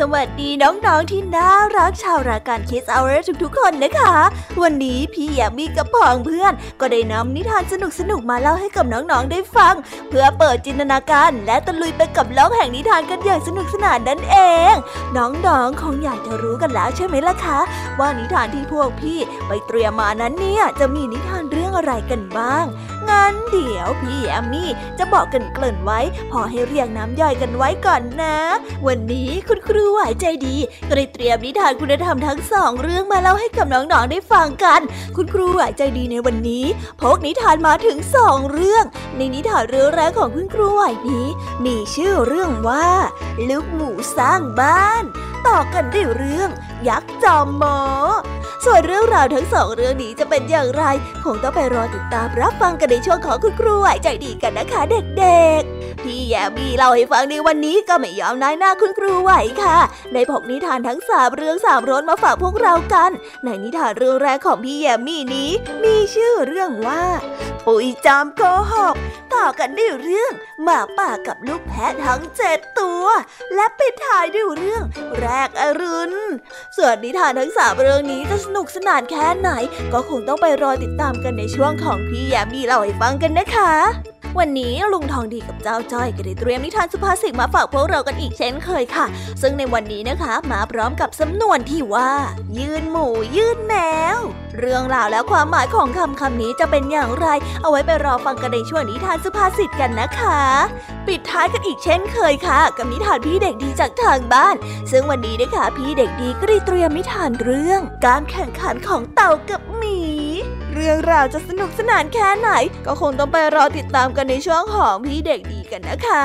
สวัสดีน้องๆที่น่ารักชาวรายการคิสเอาเรทุกๆคนนะคะ วันนี้พี่อยามีกับพองเพื่อน ก็ได้นำนิทานสนุกๆมาเล่าให้กับน้องๆได้ฟัง เพื่อเปิดจินตนาการและตะลุยไปกับโลกแห่งนิทานกันอย่างสนุกสนานนั่นเอง น้องๆคงอยากจะรู้กันแล้วใช่ไหมล่ะคะ ว่านิทานที่พวกพี่ไปเตรียมมานั้นเนี่ยจะมีนิทานเรื่องอะไรกันบ้าง งั้นเดี๋ยวพี่แอมมี่จะบอกกันเกริ่นไว้ พอให้เรียงน้ำย่อยกันไว้ก่อนนะ วันนี้คุณครูไหวใจดีก็ได้เตรียมนิทานคุณธรรมทั้งสองเรื่องมาเล่าให้กับน้องๆได้ฟังกัน คุณครูไหวใจดีในวันนี้พกนิทานมาถึงสองเรื่อง ในนิทานเรื่องแรกของคุณครูไหวนี้ มีชื่อเรื่องว่า ลูกหมูสร้างบ้าน ต่อกันด้วยเรื่อง ยักษ์จอมหมอ ส่วนเรื่องราวทั้งสองเรื่องนี้จะเป็นอย่างไร คงต้องไปรอติดตามรับฟังกันในช่วงของคุณครูไหวใจดีกันนะคะเด็กๆ พี่แยมีเล่าให้ฟังในวันนี้ก็ไม่ยอมน้อยหน้าคุณครูไหวค่ะ ในพกนิทานทั้งสามเรื่องสามรสมาฝากพวกเรากัน ในนิทานเรื่องแรกของพี่แยมี่นี้ มีชื่อเรื่องว่า ปุ๋ยจามโกหกต่อกันด้วยเรื่องหมาป่ากับลูกแพะทั้งเจ็ดตัว และปิดท้ายด้วยเรื่องแรกอรุณ ส่วนนิทานทั้งสามเรื่องนี้จะสนุกสนานแค่ไหน ก็คงต้องไปรอติดตามกันในช่วงของพี่แยมมีเล่าให้ฟังกันนะคะ วันนี้ลุงทองดีกับเจ้าจ้อยก็ได้เตรียมนิทานสุภาษิตมาฝากพวกเรากันอีกเช่นเคยค่ะ ซึ่งในวันนี้นะคะมาพร้อมกับสำนวนที่ว่า ยืนหมูยืนแมว เรื่องราวและความหมายของคำคำนี้จะเป็นอย่างไร เอาไว้ไปรอฟังกันในช่วงนิทานสุภาษิตกันนะคะ ปิดท้ายกันอีกเช่นเคยค่ะ กับนิทานพี่เด็กดีจากทางบ้าน ซึ่งวันนี้นะคะพี่เด็กดีก็ได้เตรียมนิทานเรื่อง การแข่งขันของเต่ากับหมี เรื่องราวจะสนุกสนานแค่ไหน ก็คงต้องไปรอติดตามกันในช่วงของพี่เด็กดีกันนะคะ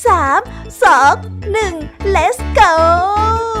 3 2 1 let's go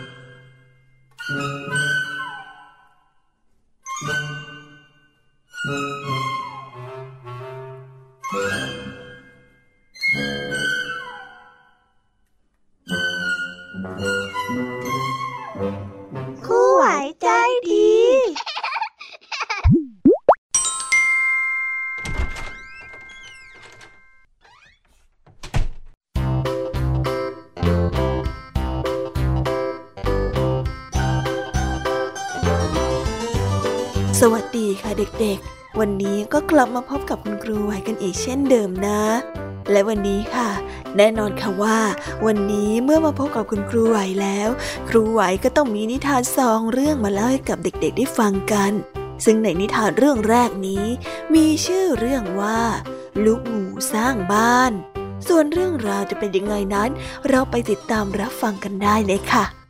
กลับมาพบกับคุณครูไหวกันอีกเช่นเดิมนะ และวันนี้ค่ะ แน่นอนค่ะว่า วันนี้เมื่อมาพบกับคุณครูไหวแล้ว ครูไหวก็ต้องมีนิทานสองเรื่องมาเล่าให้กับเด็กๆได้ฟังกัน ซึ่งในนิทานเรื่องแรกนี้ มีชื่อเรื่องว่า ลูกหมูสร้างบ้าน ส่วนเรื่องราวจะเป็นยังไงนั้น เราไปติดตามรับฟังกันได้เลยค่ะ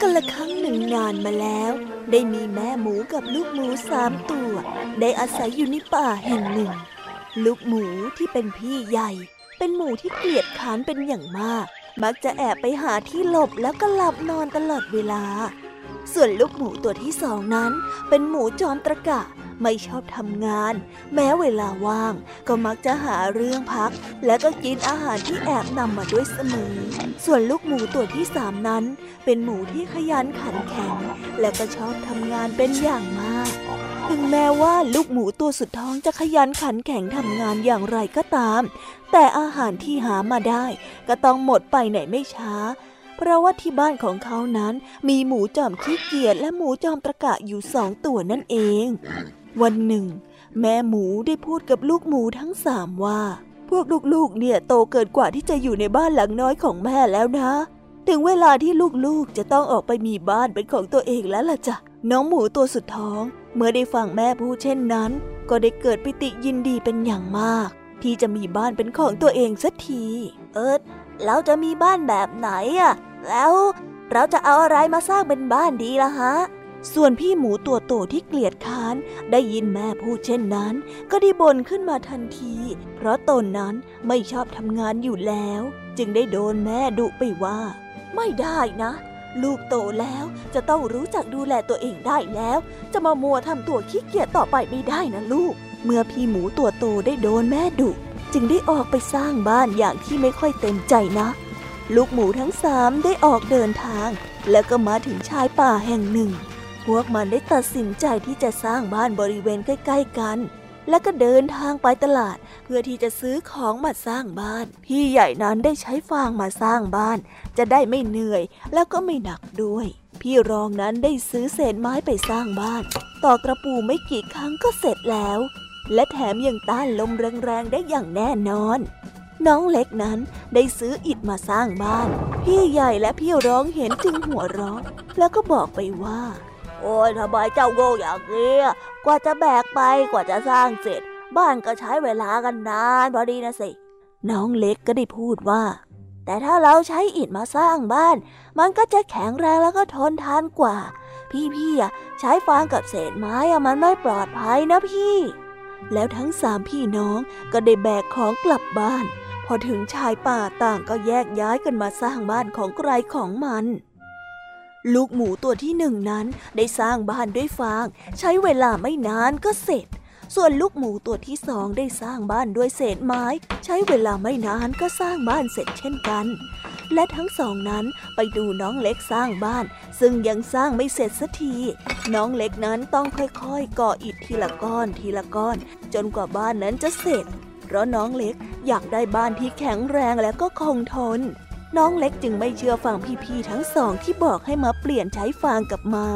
กันละครั้งหนึ่งนานมาแล้ว ได้มีแม่หมูกับลูกหมูสามตัว ได้อาศัยอยู่ในป่าแห่งหนึ่ง ลูกหมูที่เป็นพี่ใหญ่ เป็นหมูที่เกลียดขานเป็นอย่างมาก มักจะแอบไปหาที่หลบแล้วก็หลับนอนตลอดเวลา ส่วนลูกหมูตัวที่สองนั้น เป็นหมูจอมตะกะ ไม่ชอบทำงาน แม้เวลาว่าง ก็มักจะหาเรื่องพัก และก็กินอาหารที่แอบนำมาด้วยเสมอ ส่วนลูกหมูตัวที่สามนั้น เป็นหมูที่ขยันขันแข็ง และก็ชอบทำงานเป็นอย่างมาก ถึงแม้ว่าลูกหมูตัวสุดท้องจะขยันขันแข็งทำงานอย่างไรก็ตาม แต่อาหารที่หามาได้ ก็ต้องหมดไปไหนไม่ช้าเพราะว่าที่บ้านของเขานั้นมีหมูจอมขี้เกียจและหมูจอมตะกะอยู่สองตัวนั่นเอง วันหนึ่ง แม่หมูได้พูดกับลูกหมูทั้งสามว่า พวกลูกๆ เนี่ยโตเกินกว่าที่จะอยู่ในบ้านหลังน้อยของแม่แล้วนะ ถึงเวลาที่ลูกๆ จะต้องออกไปมีบ้านเป็นของตัวเองแล้วล่ะจ้ะ น้องหมูตัวสุดท้อง เมื่อได้ฟังแม่พูดเช่นนั้น ก็ได้เกิดปิติยินดีเป็นอย่างมาก ที่จะมีบ้านเป็นของตัวเองสักที เอิร์ดเราจะมีบ้านแบบไหนอะแล้วเราจะเอาอะไรมาสร้างเป็นบ้านดีล่ะฮะ ส่วนพี่หมูตัวโตที่เกลียดค้านได้ยินแม่พูดเช่นนั้น ก็ได้บ่นขึ้นมาทันที เพราะตนนั้นไม่ชอบทำงานอยู่แล้ว จึงได้โดนแม่ดุไปว่า ไม่ได้นะ ลูกโตแล้วจะต้องรู้จักดูแลตัวเองได้แล้ว จะมามัวทำตัวขี้เกียจต่อไปไม่ได้นะลูก เมื่อพี่หมูตัวโตได้โดนแม่ดุ จึงได้ออกไปสร้างบ้านอย่างที่ไม่ค่อยเต็มใจนะลูกหมูทั้งสามได้ออกเดินทาง แล้วก็มาถึงชายป่าแห่งหนึ่ง พวกมันได้ตัดสินใจที่จะสร้างบ้านบริเวณใกล้ ๆ กัน แล้วก็เดินทางไปตลาด เพื่อที่จะซื้อของมาสร้างบ้าน พี่ใหญ่นั้นได้ใช้ฟางมาสร้างบ้าน จะได้ไม่เหนื่อยแล้วก็ไม่หนักด้วย พี่รองนั้นได้ซื้อเศษไม้ไปสร้างบ้าน ต่อกระปูไม่กี่ครั้งก็เสร็จแล้ว และแถมยังต้านลมแรงๆได้อย่างแน่นอนน้องเล็กนั้นได้ซื้ออิฐมาสร้างบ้าน พี่ใหญ่และพี่ร้องเห็นจึงหัวเราะแล้วก็บอกไปว่า โอ้ยทำไมเจ้าโง่อย่างนี้กว่าจะแบกไปกว่าจะสร้างเสร็จ บ้านก็ใช้เวลากันนานพอดีนะสิ น้องเล็กก็ได้พูดว่า แต่ถ้าเราใช้อิฐมาสร้างบ้าน มันก็จะแข็งแรงแล้วก็ทนทานกว่า พี่ๆอะใช้ฟางกับเศษไม้อะมันไม่ปลอดภัยนะพี่ แล้วทั้งสามพี่น้องก็ได้แบกของกลับบ้าน พอถึงชายป่าต่างก็แยกย้ายกันมาสร้างบ้านของใครของมัน ลูกหมูตัวที่หนึ่งนั้นได้สร้างบ้านด้วยฟาง ใช้เวลาไม่นานก็เสร็จ ส่วนลูกหมูตัวที่สองได้สร้างบ้านด้วยเศษไม้ ใช้เวลาไม่นานก็สร้างบ้านเสร็จเช่นกัน และทั้งสองนั้นไปดูน้องเล็กสร้างบ้าน ซึ่งยังสร้างไม่เสร็จสักทีน้องเล็กนั้นต้องค่อยๆ ก่ออิฐทีละก้อนทีละก้อน จนกว่าบ้านนั้นจะเสร็จ เพราะน้องเล็กอยากได้บ้านที่แข็งแรงและก็คงทน น้องเล็กจึงไม่เชื่อฟังพี่ๆทั้งสองที่บอกให้มาเปลี่ยนใช้ฟางกับไม้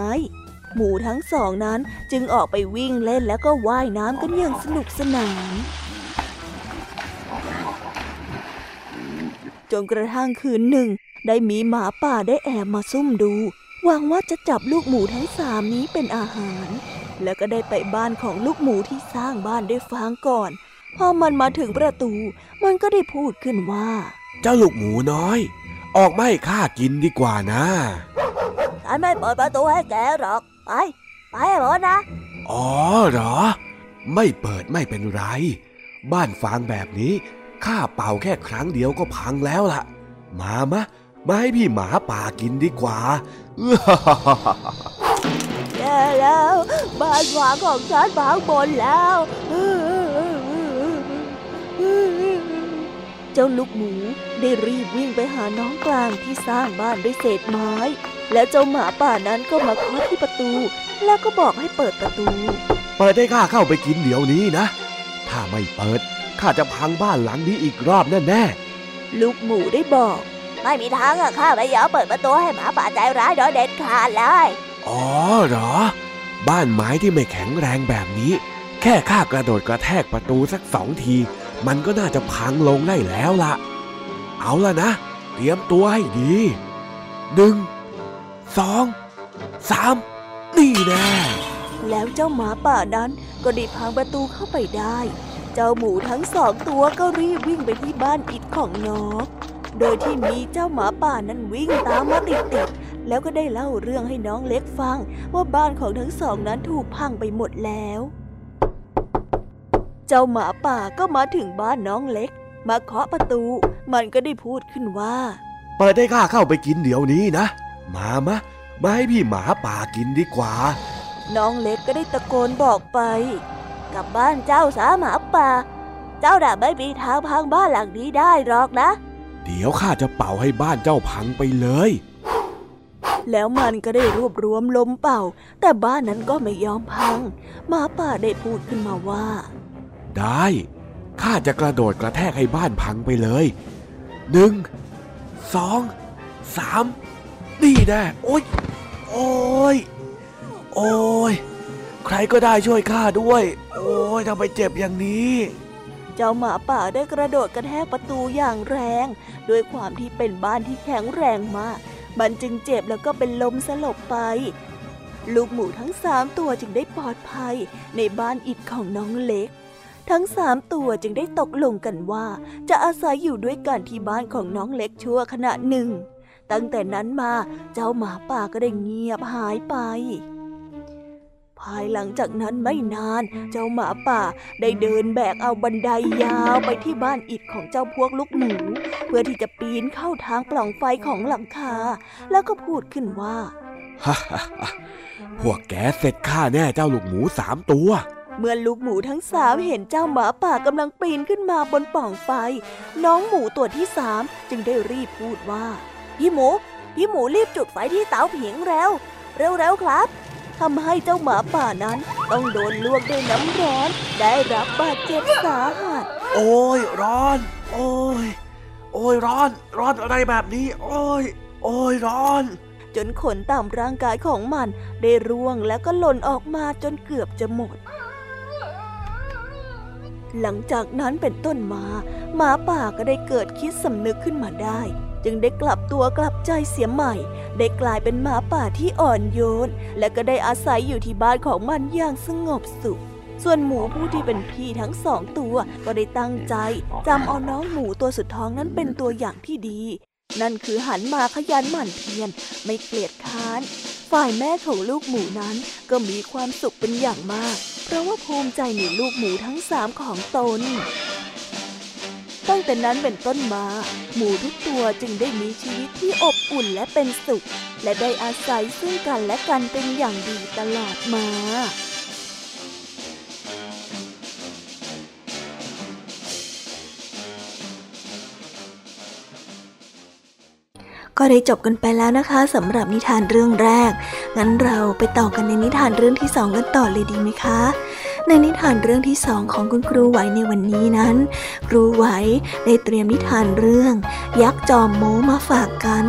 หมูทั้งสองนั้นจึงออกไปวิ่งเล่นแล้วก็ว่ายน้ำกันอย่างสนุกสนานจนกระทั่งคืนหนึ่ง ได้มีหมาป่าได้แอบมาซุ่มดูหวังว่าจะจับลูกหมูทั้งสามนี้เป็นอาหาร แล้วก็ได้ไปบ้านของลูกหมูที่สร้างบ้านด้วยฟางก่อน พอมันมาถึงประตู มันก็ได้พูดขึ้นว่า เจ้าลูกหมูน้อย ออกมาให้ข้ากินดีกว่านะฉันไม่เปิดประตูให้แกหรอก ไป ไปหมดนะ อ๋อเหรอ ไม่เปิดไม่เป็นไร บ้านฟางแบบนี้ข้าเป่าแค่ครั้งเดียวก็พังแล้วล่ะ มามะ มาให้พี่หมาป่ากินดีกว่าแย่แล้ว บ้านหวางของฉันพังหมดแล้วเจ้าลูกหมู ได้รีบวิ่งไปหาน้องกลางที่สร้างบ้านด้วยเศษไม้ แล้วเจ้าหมาป่านั้นก็มาเคาะที่ประตู แล้วก็บอกให้เปิดประตู เปิดให้ข้าเข้าไปกินเดี๋ยวนี้นะ ถ้าไม่เปิดข้าจะพังบ้านหลังนี้อีกรอบแน่ลูกหมูได้บอก ไม่มีทางอะข้าไม่ยอมเปิดประตูให้หมาป่าใจร้ายโดยเด็ดขาดเลยๆอ๋อเหรอ บ้านไม้ที่ไม่แข็งแรงแบบนี้ แค่ข้ากระโดดกระแทกประตูสักสองที มันก็น่าจะพังลงได้แล้วล่ะ เอาล่ะนะ เตรียมตัวให้ดีหนึ่งสองสามนี่แน่แล้วเจ้าหมาป่านั้นก็ได้พังประตูเข้าไปได้ เจ้าหมูทั้งสองตัวก็รีบวิ่งไปที่บ้านอิดของน้องโดยที่มีเจ้าหมาป่านั้นวิ่งตามมาติดๆแล้วก็ได้เล่าเรื่องให้น้องเล็กฟัง ว่าบ้านของทั้งสองนั้นถูกพังไปหมดแล้ว เจ้าหมาป่าก็มาถึงบ้านน้องเล็ก มาเคาะประตู มันก็ได้พูดขึ้นว่า เปิดให้ข้าเข้าไปกินเดี๋ยวนี้นะ มามะ มาให้พี่หมาป่ากินดีกว่า น้องเล็กก็ได้ตะโกนบอกไป กลับบ้านเจ้าสาหมาป่า เจ้าน่ะไม่มีทางพังบ้านหลังนี้ได้หรอกนะ เดี๋ยวข้าจะเป่าให้บ้านเจ้าพังไปเลยแล้วมันก็ได้รวบรวมลมเป่า แต่บ้านนั้นก็ไม่ยอมพังหมาป่าได้พูดขึ้นมาว่า ได้ ข้าจะกระโดดกระแทกให้บ้านพังไปเลยหนึ่งสองสามนี่แน่โอ๊ยโอ๊ยโอ๊ยใครก็ได้ช่วยข้าด้วย โอ๊ยทำไมเจ็บอย่างนี้ เจ้าหมาป่าได้กระโดดกระแทกประตูอย่างแรง ด้วยความที่เป็นบ้านที่แข็งแรงมาก มันจึงเจ็บแล้วก็เป็นลมสลบไป ลูกหมูทั้งสามตัวจึงได้ปลอดภัยในบ้านอิฐของน้องเล็ก ทั้งสามตัวจึงได้ตกลงกันว่า จะอาศัยอยู่ด้วยกันที่บ้านของน้องเล็กชั่วขณะหนึ่ง ตั้งแต่นั้นมาเจ้าหมาป่าก็ได้เงียบหายไป ภายหลังจากนั้นไม่นาน เจ้าหมาป่าได้เดินแบกเอาบันไดยาวไปที่บ้านอิฐของเจ้าพวกลูกหมู เพื่อที่จะปีนเข้าทางปล่องไฟของหลังคา แล้วก็พูดขึ้นว่าฮ่าฮ่าฮ่าพวกแกเสร็จข้าแน่เจ้าลูกหมูสามตัว เมื่อลูกหมูทั้งสามเห็นเจ้าหมาป่ากำลังปีนขึ้นมาบนปล่องไฟ น้องหมูตัวที่สามจึงได้รีบพูดว่า พี่หมู พี่หมูรีบจุดไฟที่เตาผิงแล้ว เร็วๆครับทำให้เจ้าหมาป่านั้น ต้องโดนลวกด้วยน้ำร้อน ได้รับบาดเจ็บสาหัส โอ้ยร้อน โอ้ย โอ้ยร้อน ร้อนอะไรแบบนี้ โอ้ย โอ้ยร้อน จนขนตามร่างกายของมันได้ร่วงแล้วก็หล่นออกมาจนเกือบจะหมด หลังจากนั้นเป็นต้นมาหมาป่าก็ได้เกิดคิดสำนึกขึ้นมาได้ จึงได้กลับตัวกลับใจเสียใหม่ ได้กลายเป็นหมาป่าที่อ่อนโยน และก็ได้อาศัยอยู่ที่บ้านของมันอย่างสงบสุขส่วนหมูผู้ที่เป็นพี่ทั้งสองตัวก็ได้ตั้งใจจำเอาน้องหมูตัวสุดท้องนั้นเป็นตัวอย่างที่ดี นั่นคือหันมาขยันหมั่นเพียรไม่เกลียดค้าน ฝ่ายแม่ของลูกหมูนั้นก็มีความสุขเป็นอย่างมาก เพราะว่าภูมิใจในลูกหมูทั้งสามของตน ตั้งแต่นั้นเป็นต้นมา หมูทุกตัวจึงได้มีชีวิตที่อบอุ่นและเป็นสุข และได้อาศัยซึ่งกันและกันเป็นอย่างดีตลอดมา ก็ได้จบกันไปแล้วนะคะสำหรับนิทานเรื่องแรก งั้นเราไปต่อกันในนิทานเรื่องที่สองกันต่อเลยดีไหมคะในนิทานเรื่องที่สองของคุณครูไหวในวันนี้นั้น ครูไหวได้เตรียมนิทานเรื่อง ยักษ์จอมโมมาฝากกัน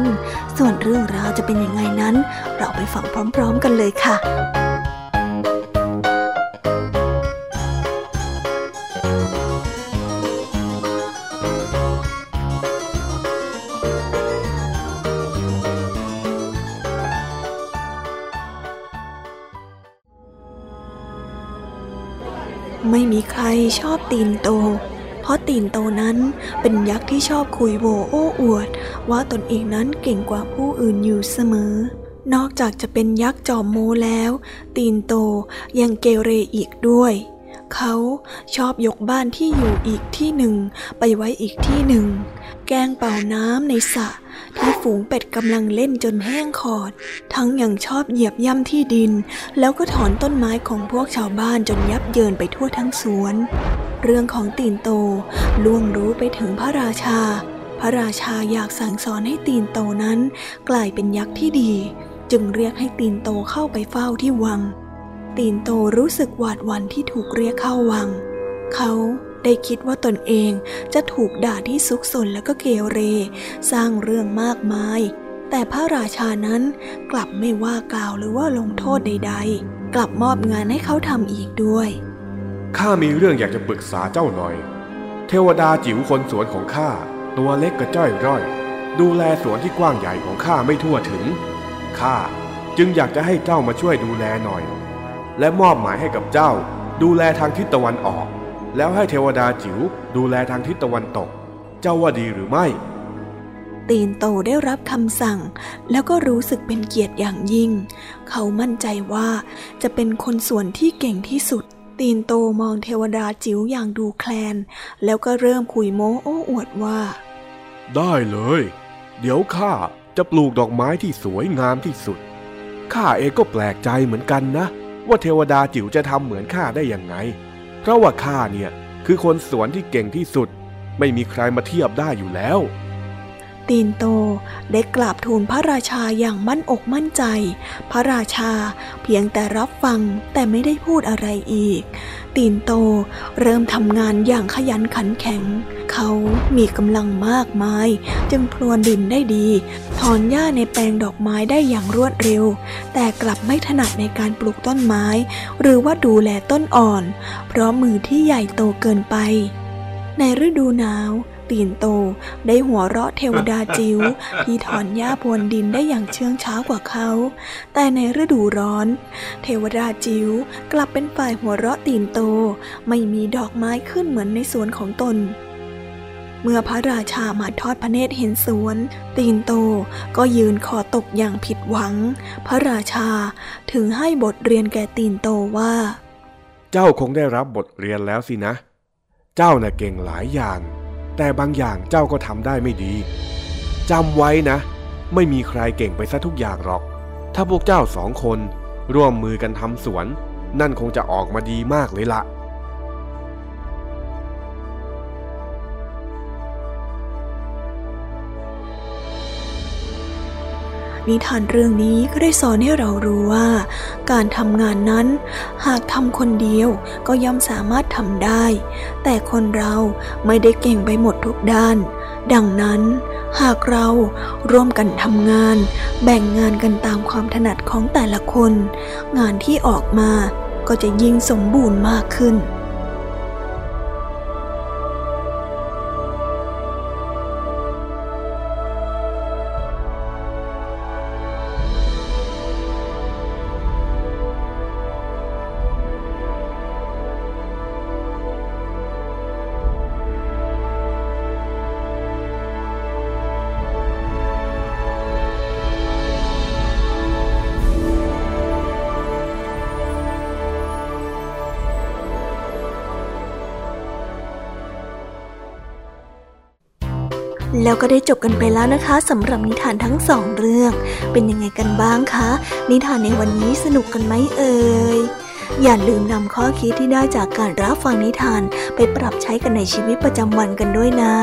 ส่วนเรื่องราวจะเป็นยังไงนั้น เราไปฟังพร้อม ๆ กันเลยค่ะ ไม่มีใครชอบตีนโต เพราะตีนโตนั้นเป็นยักษ์ที่ชอบคุยโวโอ้อวด ว่าตนเองนั้นเก่งกว่าผู้อื่นอยู่เสมอ นอกจากจะเป็นยักษ์จอมโมแล้ว ตีนโตยังเกเรอีกด้วยเขาชอบยกบ้านที่อยู่อีกที่หนึ่ง ไปไว้อีกที่หนึ่ง แกงเป่าน้ำในสระ ที่ฝูงเป็ดกำลังเล่นจนแห้งขอด ทั้งยังชอบเหยียบย่ำที่ดิน แล้วก็ถอนต้นไม้ของพวกชาวบ้านจนยับเยินไปทั่วทั้งสวน เรื่องของตีนโตล่วงรู้ไปถึงพระราชา พระราชาอยากสั่งสอนให้ตีนโตนั้น กลายเป็นยักษ์ที่ดี จึงเรียกให้ตีนโตเข้าไปเฝ้าที่วัง ตีนโตรู้สึกหวาดหวั่นที่ถูกเรียกเข้าวัง เขา ได้คิดว่าตนเองจะถูกด่าที่ซุกซนและก็เกเร สร้างเรื่องมากมาย แต่พระราชานั้นกลับไม่ว่ากล่าวหรือว่าลงโทษใด ๆ กลับมอบงานให้เขาทำอีกด้วย ข้ามีเรื่องอยากจะปรึกษาเจ้าหน่อย เทวดาจิ๋วคนสวนของข้าตัวเล็กกระจ้อยร่อย ดูแลสวนที่กว้างใหญ่ของข้าไม่ทั่วถึงข้าจึงอยากจะให้เจ้ามาช่วยดูแลหน่อย และมอบหมายให้กับเจ้า ดูแลทางทิศตะวันออก แล้วให้เทวดาจิ๋วดูแลทางทิศตะวันตก เจ้าว่าดีหรือไม่ ตีนโตได้รับคำสั่ง แล้วก็รู้สึกเป็นเกียรติอย่างยิ่ง เขามั่นใจว่าจะเป็นคนส่วนที่เก่งที่สุด ตีนโตมองเทวดาจิ๋วอย่างดูแคลน แล้วก็เริ่มคุยโม้โอ้อวดว่า ได้เลย เดี๋ยวข้าจะปลูกดอกไม้ที่สวยงามที่สุด ข้าเองก็แปลกใจเหมือนกันนะ ว่าเทวดาจิ๋วจะทำเหมือนข้าได้ยังไงเพ ราะว่าข้าเนี่ยคือคนสวนที่เก่งที่สุด ไม่มีใครมาเทียบได้อยู่แล้ว ตีนโตได้กราบทูลพระราชาอย่างมั่นอกมั่นใจ พระราชาเพียงแต่รับฟังแต่ไม่ได้พูดอะไรอีก ตีนโต เริ่มทำงานอย่างขยันขันแข็ง เขามีกำลังมากมาย จึงพลวนดินได้ดี ถอนหญ้าในแปลงดอกไม้ได้อย่างรวดเร็ว แต่กลับไม่ถนัดในการปลูกต้นไม้ หรือว่าดูแลต้นอ่อน เพราะมือที่ใหญ่โตเกินไป ในฤดูหนาว ตีนโต ได้หัวเราะเทวดาจิ๋วที่ถอนหญ้าพรวนดินได้อย่างเชื่องช้ากว่าเขา แต่ในฤดูร้อน เทวดาจิ๋วกลับเป็นฝ่ายหัวเราะตีนโต ไม่มีดอกไม้ขึ้นเหมือนในสวนของตนเมื่อพระราชามาทอดพระเนตรเห็นสวน ตีนโตก็ยืนคอตกอย่างผิดหวัง พระราชาถึงให้บทเรียนแก่ตีนโตว่า เจ้าคงได้รับบทเรียนแล้วสินะ เจ้าน่ะเก่งหลายอย่าง แต่บางอย่างเจ้าก็ทำได้ไม่ดีจำไว้นะ ไม่มีใครเก่งไปซะทุกอย่างหรอก ถ้าพวกเจ้าสองคนร่วมมือกันทำสวน นั่นคงจะออกมาดีมากเลยละ่ะ นิทานเรื่องนี้ก็ได้สอนให้เรารู้ว่า การทำงานนั้น หากทำคนเดียวก็ย่อมสามารถทำได้ แต่คนเราไม่ได้เก่งไปหมดทุกด้าน ดังนั้น หากเราร่วมกันทำงาน แบ่งงานกันตามความถนัดของแต่ละคน งานที่ออกมาก็จะยิ่งสมบูรณ์มากขึ้น แล้วก็ได้จบกันไปแล้วนะคะสำหรับนิทานทั้งสองเรื่อง เป็นยังไงกันบ้างคะ นิทานในวันนี้สนุกกันไหมเอ่ยอย่าลืมนำข้อคิดที่ได้จากการรับฟังนิทานไปปรับใช้กันในชีวิตประจำวันกันด้วยนะ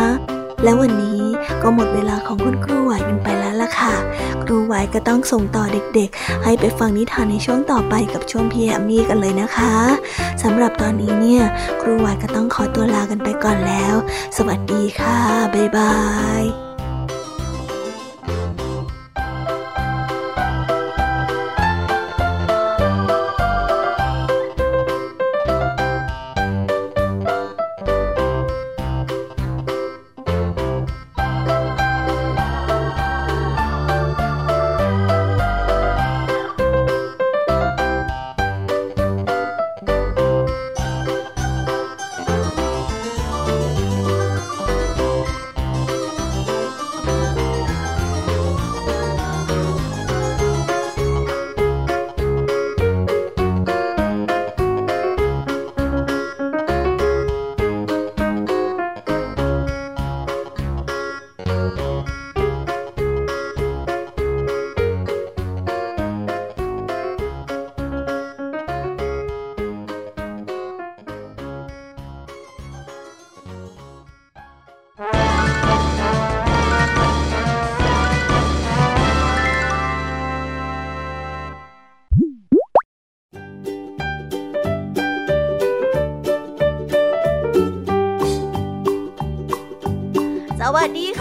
และวันนี้ก็หมดเวลาของคุณครูไหวกันไปแล้ว ละค่ะ ครูไว้ก็ต้องส่งต่อเด็กๆ ให้ไปฟังนิทานในช่วงต่อไปกับช่วงพี่แอมมี่กันเลยนะคะสำหรับตอนนี้เนี่ย ครูไว้ก็ต้องขอตัวลากันไปก่อนแล้ว สวัสดีค่ะ บ๊ายบาย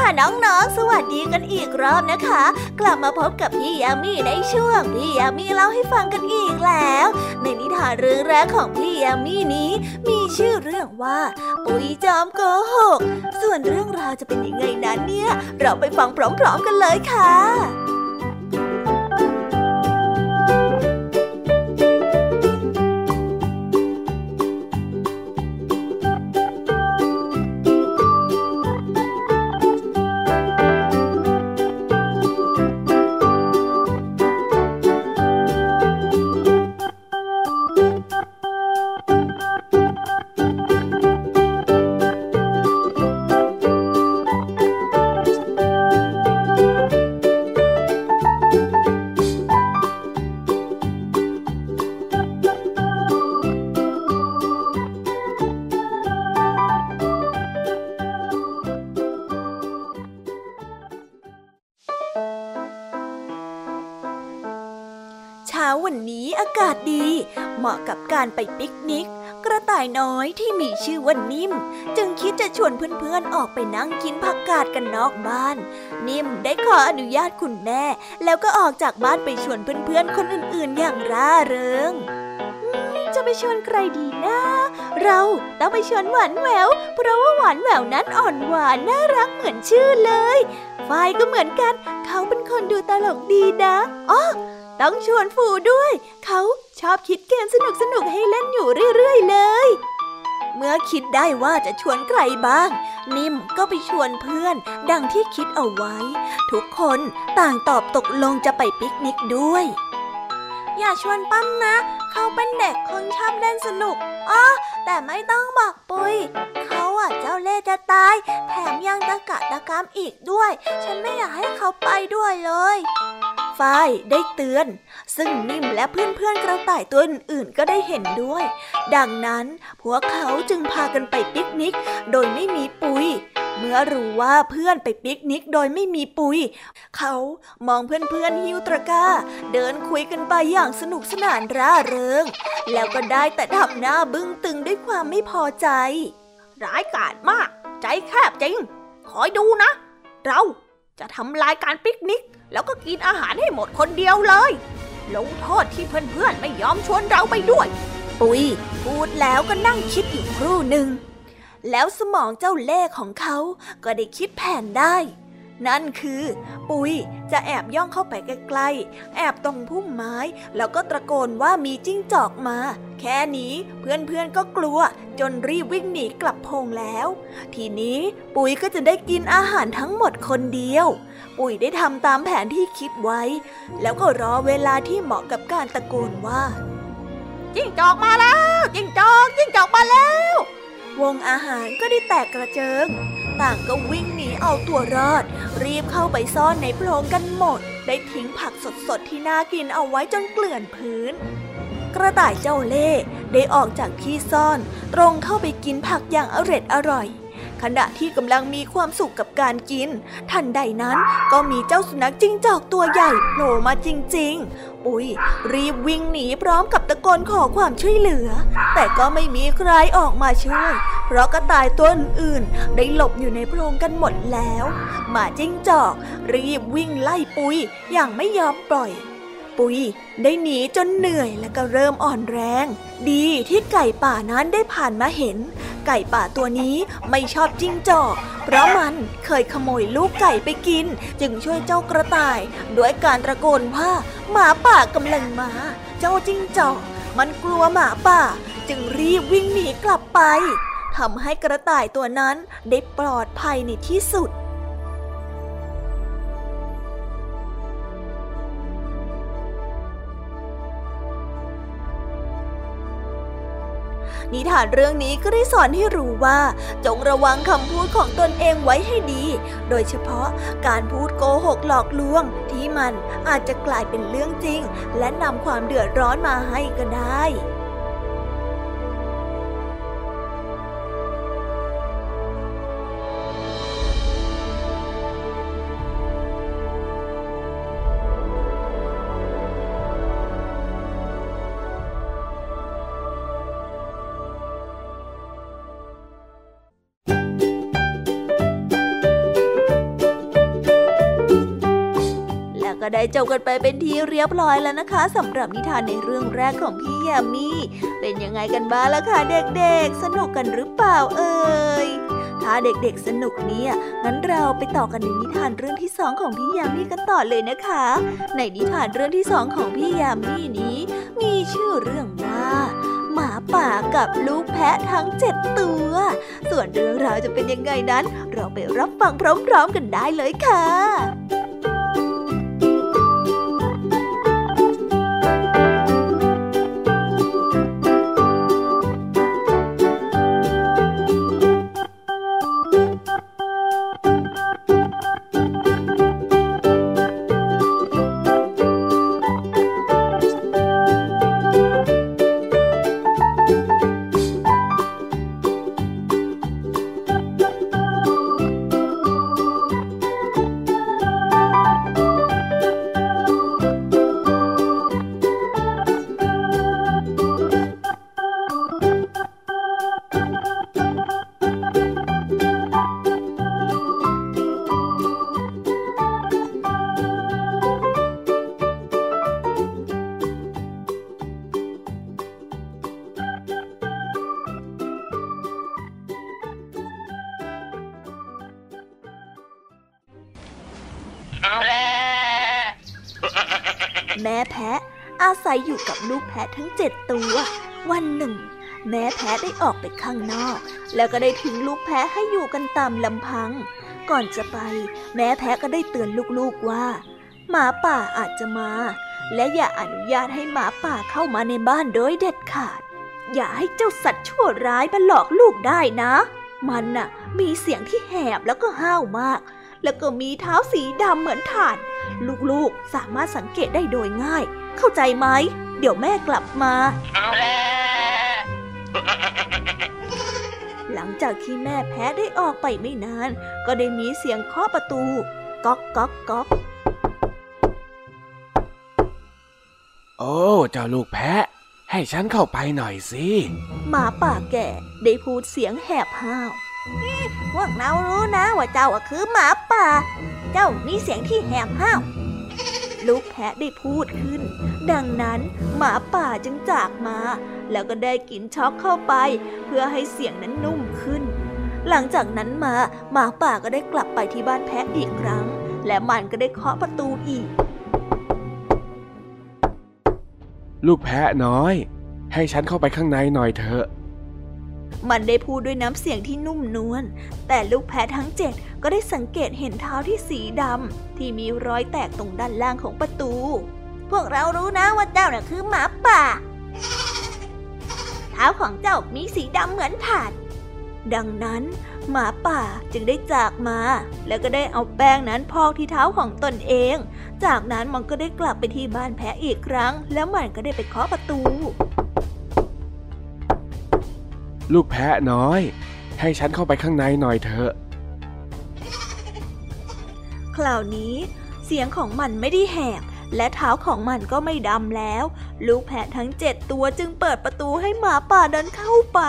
น้องๆ สวัสดีกันอีกรอบนะคะ กลับมาพบกับพี่ยามีในช่วงพี่ยามีเล่าให้ฟังกันอีกแล้ว ในนิทานเรื่องแรกของพี่ยามีนี้ มีชื่อเรื่องว่า ปุ๋ยจอมโกหก ส่วนเรื่องราวจะเป็นยังไงนั้นเนี่ย เราไปฟังพร้อมๆกันเลยค่ะ การไปปิกนิก กระต่ายน้อยที่มีชื่อว่านิ่ม จึงคิดจะชวนเพื่อนๆออกไปนั่งกินผักกาดกันนอกบ้าน นิ่มได้ขออนุญาตคุณแม่ แล้วก็ออกจากบ้านไปชวนเพื่อนๆคนอื่นๆอย่างร่าเริงจะไปชวนใครดีนะ เราต้องไปชวนหวานแหวว เพราะว่าหวานแหววนั้นอ่อนหวานน่ารักเหมือนชื่อเลย ฝ้ายก็เหมือนกัน เขาเป็นคนดูตลกดีนะ อ๋อ ต้องชวนฟูด้วย เขาชอบคิดเกมสนุกสนุกให้เล่นอยู่เรื่อยๆเลย เมื่อคิดได้ว่าจะชวนใครบ้าง นิ่มก็ไปชวนเพื่อน ดังที่คิดเอาไว้ ทุกคนต่างตอบตกลงจะไปปิกนิกด้วย อย่าชวนปั้มนะ เขาเป็นเด็กคนชอบเล่นสนุกอ๋อแต่ไม่ต้องบอกปุย เขาอะเจ้าเล่จะตาย แถมยังตะกะตะกามอีกด้วย ฉันไม่อยากให้เขาไปด้วยเลย ฝ้ายได้เตือน ซึ่งนิ่มและเพื่อนๆกระต่ายตัวอื่นๆก็ได้เห็นด้วย ดังนั้นพวกเขาจึงพากันไปปิกนิก โดยไม่มีปุยเมื่อรู้ว่าเพื่อนไปปิกนิกโดยไม่มีปุยเขามองเพื่อนๆหิ้วตะกร้า เดินคุยกันไปอย่างสนุกสนานร่าเริง แล้วก็ได้แต่ทำหน้าบึ้งตึงด้วยความไม่พอใจ ร้ายกาจมาก ใจแคบจริง คอยดูนะ เราจะทำลายการปิกนิก แล้วก็กินอาหารให้หมดคนเดียวเลยลงโทษที่เพื่อนๆไม่ยอมชวนเราไปด้วย ปุยพูดแล้วก็นั่งคิดอยู่ครู่หนึ่ง แล้วสมองเจ้าเล่ห์ของเขาก็ได้คิดแผนได้ นั่นคือ ปุยจะแอบย่องเข้าไปใกล้ๆ แอบตรงพุ่มไม้ แล้วก็ตะโกนว่ามีจิ้งจอกมา แค่นี้เพื่อนๆก็กลัว จนรีบวิ่งหนีกลับพงแล้ว ทีนี้ปุยก็จะได้กินอาหารทั้งหมดคนเดียว ปุยได้ทำตามแผนที่คิดไว้ แล้วก็รอเวลาที่เหมาะกับการตะโกนว่า จิ้งจอกมาแล้ว จิ้งจอก จิ้งจอกมาแล้ว วงอาหารก็ได้แตกกระเจิง ต่างก็วิ่งหนีเอาตัวรอด รีบเข้าไปซ่อนในโพรงกันหมด ได้ทิ้งผักสดๆที่น่ากินเอาไว้จนเกลื่อนพื้น กระต่ายเจ้าเล่ห์ได้ออกจากที่ซ่อน ตรงเข้าไปกินผักอย่างอร็ดอร่อย ขณะที่กำลังมีความสุขกับการกิน ทันใดนั้นก็มีเจ้าสุนัขจิ้งจอกตัวใหญ่โผล่มาจริง ๆ ปุ้ยรีบวิ่งหนีพร้อมกับตะโกนขอความช่วยเหลือ แต่ก็ไม่มีใครออกมาช่วย เพราะกระต่ายตัวอื่นๆได้หลบอยู่ในโพรงกันหมดแล้วหมาจิ้งจอก รีบวิ่งไล่ปุยอย่างไม่ยอมปล่อย ปุย ได้หนีจนเหนื่อยและก็เริ่มอ่อนแรง ดีที่ไก่ป่านั้นได้ผ่านมาเห็น ไก่ป่าตัวนี้ไม่ชอบจิ้งจอก เพราะมันเคยขโมยลูกไก่ไปกิน จึงช่วยเจ้ากระต่าย ด้วยการตะโกนว่าหมาป่ากำลังมา เจ้าจิ้งจอก มันกลัวหมาป่า จึงรีบวิ่งหนีกลับไปทำให้กระต่ายตัวนั้นได้ปลอดภัยในที่สุด นิทานเรื่องนี้ก็ได้สอนให้รู้ว่า จงระวังคำพูดของตนเองไว้ให้ดี โดยเฉพาะการพูดโกหกหลอกลวง ที่มันอาจจะกลายเป็นเรื่องจริง และนำความเดือดร้อนมาให้ก็ได้ ก็ได้จบกันไปเป็นที่เรียบร้อยแล้วนะคะสำหรับนิทานในเรื่องแรกของพี่ยามีเป็นยังไงกันบ้างล่ะคะเด็กๆ สนุกกันหรือเปล่าเอ่ยถ้าเด็กๆสนุกเนี่ยงั้นเราไปต่อกันในนิทานเรื่องที่สองของพี่ยามีกันต่อเลยนะคะ ในนิทานเรื่องที่สองของพี่ยามีนี้ มีชื่อเรื่องว่าหมาป่ากับลูกแพะทั้งเจ็ดตัว ส่วนเรื่องราวจะเป็นยังไงนั้น เราไปรับฟังพร้อมๆกันได้เลยค่ะ「ะได้ออกไปข้างนอก แล้วก็ได้ทิ้งลูกแพะให้อยู่กันตามลำพัง ก่อนจะไป แม่แพะก็ได้เตือนลูกๆว่า หมาป่าอาจจะมา และอย่าอนุญาตให้หมาป่าเข้ามาในบ้านโดยเด็ดขาด อย่าให้เจ้าสัตว์ชั่วร้ายมาหลอกลูกได้นะ มันน่ะ มีเสียงที่แหบแล้วก็ห้าวมาก แล้วก็มีเท้าสีดำเหมือนถ่าน ลูกๆสามารถสังเกตได้โดยง่าย เข้าใจไหมเดี๋ยวแม่กลับมา หลังจากที่แม่แพ้ได้ออกไปไม่นาน ก็ได้มีเสียงเคาะประตู ก๊อกก๊อกก๊อกโอ้ เจ้าลูกแพะ ให้ฉันเข้าไปหน่อยสิ หมาป่าแก่ได้พูดเสียงแหบห้าวพวกเรารู้นะว่าเจ้าคือหมาป่า เจ้ามีเสียงที่แหบห้าว ลูกแพะได้พูดขึ้น ดังนั้นหมาป่าจึงจากมา แล้วก็ได้กินช็อกเข้าไป เพื่อให้เสียงนั้นนุ่มขึ้น หลังจากนั้นมาหมาป่าก็ได้กลับไปที่บ้านแพะอีกครั้ง และมันก็ได้เคาะประตูอีก ลูกแพะน้อย ให้ฉันเข้าไปข้างในหน่อยเถอะ มันได้พูดด้วยน้ำเสียงที่นุ่มนวล แต่ลูกแพะทั้งเจ็ดก็ได้สังเกตเห็นเท้าที่สีดำที่มีรอยแตกตรงด้านล่างของประตู พวกเรารู้นะว่าเจ้าน่ะคือหมาป่า เท้าของเจ้ามีสีดำเหมือนถานดังนั้นหมาป่าจึงได้จากมา แล้วก็ได้เอาแป้งนั้นพอกที่เท้าของตนเอง จากนั้นมันก็ได้กลับไปที่บ้านแพะอีกครั้ง แล้วมันก็ได้ไปเคาะประตู ลูกแพะน้อย ให้ฉันเข้าไปข้างในหน่อยเถอะ คราวนี้ เสียงของมันไม่ได้แหบและเท้าของมันก็ไม่ดำแล้ว ลูกแพะทั้งเจ็ดตัวจึงเปิดประตูให้หมาป่าเดินเข้าไป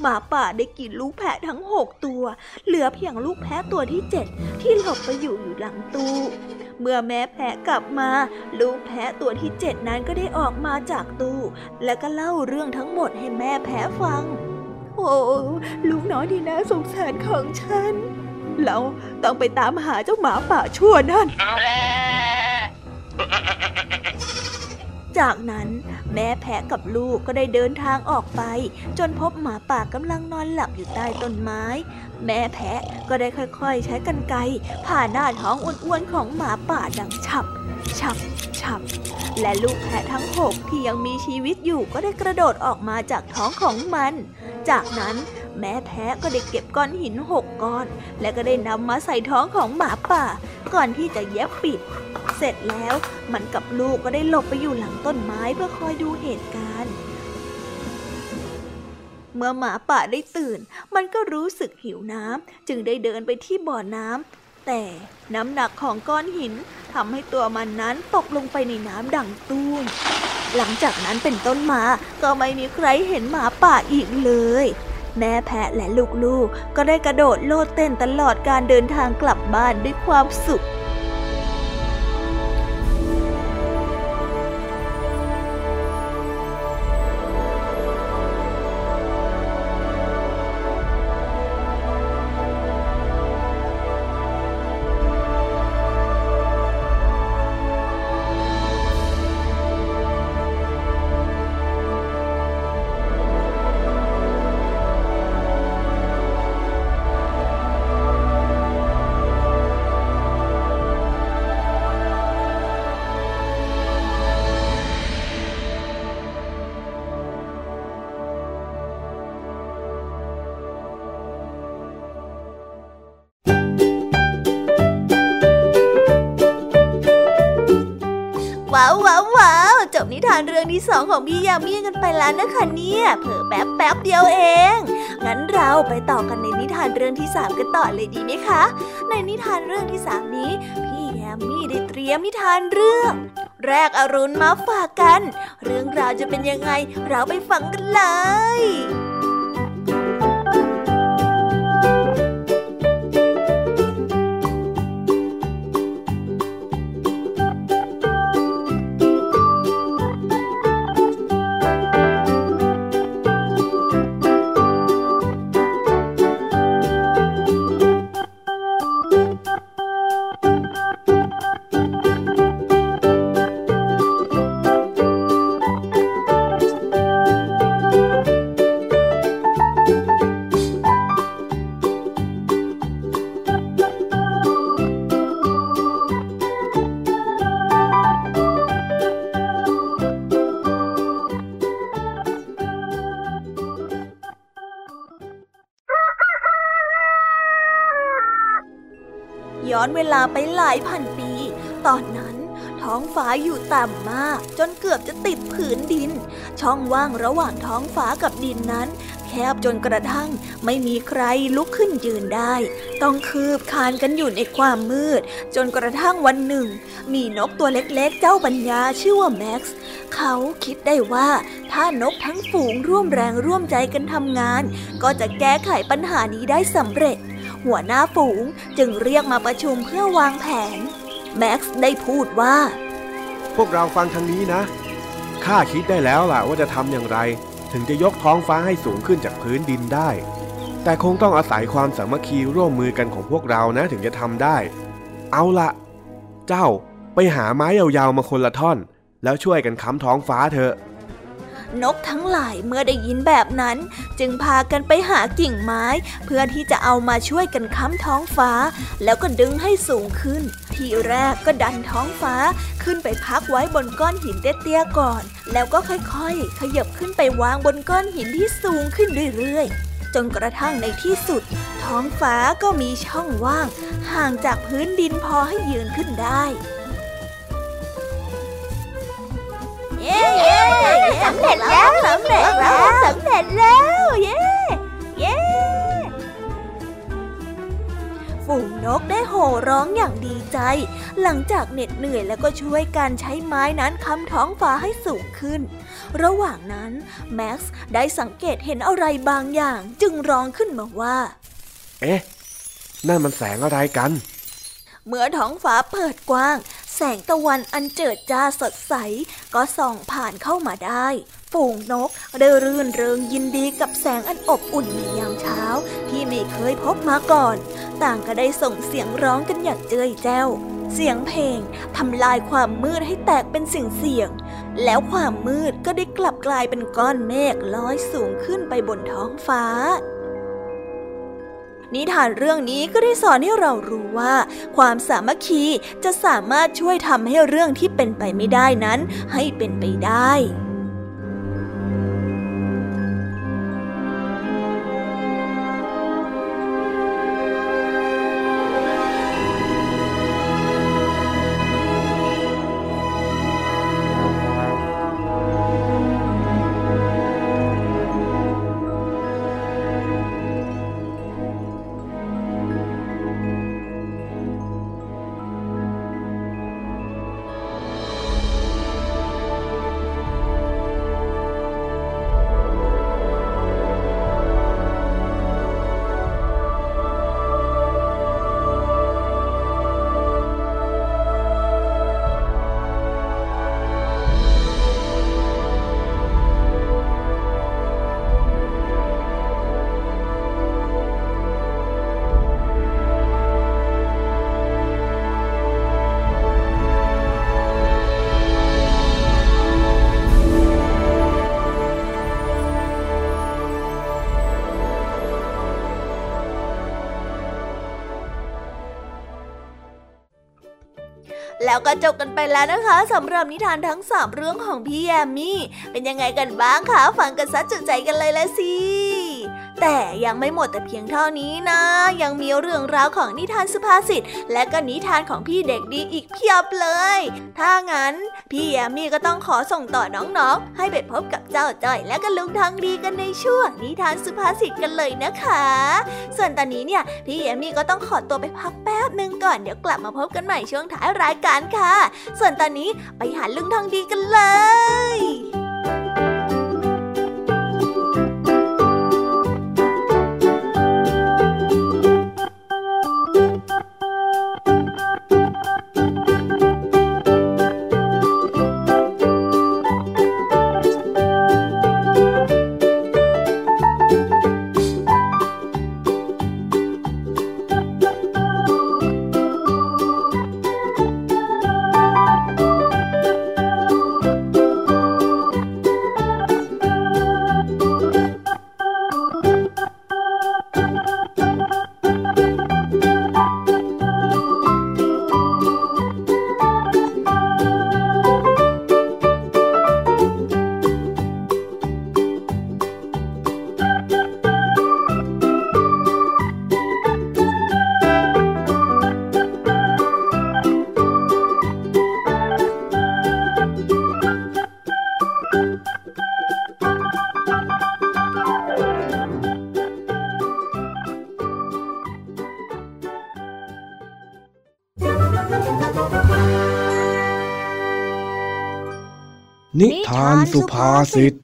หมาป่าได้กินลูกแพะทั้งหกตัว เหลือเพียงลูกแพะตัวที่เจ็ดที่หลบไปอยู่อยู่หลังตู้ เมื่อแม่แพะกลับมา ลูกแพะตัวที่เจ็ดนั้นก็ได้ออกมาจากตู้ และก็เล่าเรื่องทั้งหมดให้แม่แพะฟัง โอ้ลูกน้อยที่น่าสงสารของฉัน เราต้องไปตามหาเจ้าหมาป่าชั่วนั่น จากนั้นแม่แพะกับลูกก็ได้เดินทางออกไป จนพบหมาป่ากำลังนอนหลับอยู่ใต้ต้นไม้ แม่แพะก็ได้ค่อยๆ ใช้กรรไกรผ่าหน้าท้องอ้วนๆของหมาป่าดังฉับ ฉับ ฉับ และลูกแพะทั้งหกที่ยังมีชีวิตอยู่ก็ได้กระโดดออกมาจากท้องของมัน จากนั้น แม่แพะก็ได้เก็บก้อนหินหกก้อน และก็ได้นำมาใส่ท้องของหมาป่า ก่อนที่จะเย็บปิด เสร็จแล้วมันกับลูกก็ได้หลบไปอยู่หลังต้นไม้เพื่อคอยดูเหตุการณ์ เมื่อหมาป่าได้ตื่น มันก็รู้สึกหิวน้ำจึงได้เดินไปที่บ่อน้ำแต่น้ำหนักของก้อนหินทำให้ตัวมันนั้นตกลงไปในน้ำดังตุ้มหลังจากนั้นเป็นต้นมาก็ไม่มีใครเห็นหมาป่าอีกเลย แม่แพะและลูกๆก็ได้กระโดดโลดเต้นตลอดการเดินทางกลับบ้านด้วยความสุขานเรื่องที่สองของพี่ยามีกันไปแล้วนะคะเนี่ยเผลอแป๊บแป๊บเดียวเอง งั้นเราไปต่อกันในนิทานเรื่องที่สามกันต่อเลยดีไหมคะ ในนิทานเรื่องที่สามนี้ พี่ยามีได้เตรียมนิทานเรื่อง แรกอรุณมาฝากกัน เรื่องราวจะเป็นยังไง เราไปฟังกันเลย หลายพันปี ตอนนั้นท้องฟ้าอยู่ต่ำมาก จนเกือบจะติดผืนดิน ช่องว่างระหว่างท้องฟ้ากับดินนั้น แคบจนกระทั่งไม่มีใครลุกขึ้นยืนได้ ต้องคืบคานกันอยู่ในความมืด จนกระทั่งวันหนึ่ง มีนกตัวเล็กๆ เจ้าปัญญาชื่อว่าแม็กซ์เขาคิดได้ว่าถ้านกทั้งฝูงร่วมแรงร่วมใจกันทำงาน ก็จะแก้ไขปัญหานี้ได้สำเร็จ หัวหน้าฝูงจึงเรียกมาประชุมเพื่อวางแผน แม็กซ์ได้พูดว่า พวกเราฟังทางนี้นะ ข้าคิดได้แล้วล่ะว่าจะทำอย่างไร ถึงจะยกท้องฟ้าให้สูงขึ้นจากพื้นดินได้ แต่คงต้องอาศัยความสามัคคีร่วมมือกันของพวกเรานะถึงจะทำได้ เอาละเจ้าไปหาไม้ยาวๆมาคนละท่อน แล้วช่วยกันค้ำท้องฟ้าเถอะ นกทั้งหลายเมื่อได้ยินแบบนั้น จึงพากันไปหากิ่งไม้ เพื่อที่จะเอามาช่วยกันค้ำท้องฟ้า แล้วก็ดึงให้สูงขึ้น ทีแรกก็ดันท้องฟ้าขึ้นไปพักไว้บนก้อนหินเตี้ยๆก่อน แล้วก็ค่อยๆ ขยับขึ้นไปวางบนก้อนหินที่สูงขึ้นเรื่อยๆจนกระทั่งในที่สุด ท้องฟ้าก็มีช่องว่าง ห่างจากพื้นดินพอให้ยืนขึ้นได้ เย้สำเร็จแล้วสำเร็จแล้วสำเร็จแล้วเย้เย้ฝูงนกได้โห่ร้องอย่างดีใจ หลังจากเหน็ดเหนื่อยแล้วก็ช่วยกันใช้ไม้นั้นค้ำท้องฟ้าให้สูงขึ้น ระหว่างนั้นแม็กซ์ได้สังเกตเห็นอะไรบางอย่างจึงร้องขึ้นมาว่า เอ๊ะนั่นมันแสงอะไรกัน เมื่อท้องฟ้าเปิดกว้าง แสงตะวันอันเจิดจ้าสดใส ก็ส่องผ่านเข้ามาได้ฝูงนกได้รื่นเริงยินดีกับแสงอันอบอุ่นในยามเช้า ที่ไม่เคยพบมาก่อน ต่างก็ได้ส่งเสียงร้องกันอย่างเจ้ยแจ้ว เสียงเพลงทำลายความมืดให้แตกเป็นสิ่งเสียง แล้วความมืดก็ได้กลับกลายเป็นก้อนเมฆลอยสูงขึ้นไปบนท้องฟ้า นิทานเรื่องนี้ก็ได้สอนให้เรารู้ว่า ความสามัคคีจะสามารถช่วยทำให้เรื่องที่เป็นไปไม่ได้นั้น ให้เป็นไปได้ ก็จบกันไปแล้วนะคะสำหรับนิทานทั้งสามเรื่องของพี่แยมมี่ เป็นยังไงกันบ้างคะ ฟังกันซะจุใจกันเลยละสิ แต่ยังไม่หมดแต่เพียงเท่านี้นะ ยังมีเรื่องราวของนิทานสุภาษิตและก็นิทานของพี่เด็กดีอีกเพียบเลย ถ้างั้น พี่แยมมี่ก็ต้องขอส่งต่อน้องๆ ให้ไปพบกับเจ้าจ้อยและก็ลุงทองดีกันในช่วงนิทานสุภาษิตกันเลยนะคะ ส่วนตอนนี้เนี่ยพี่แยมมี่ก็ต้องขอตัวไปพักแป๊บหนึ่งก่อนเดี๋ยวกลับมาพบกันใหม่ช่วงท้ายรายการค่ะ ส่วนตอนนี้ไปหาลุงทองดีกันเลย นิทานสุภาษิต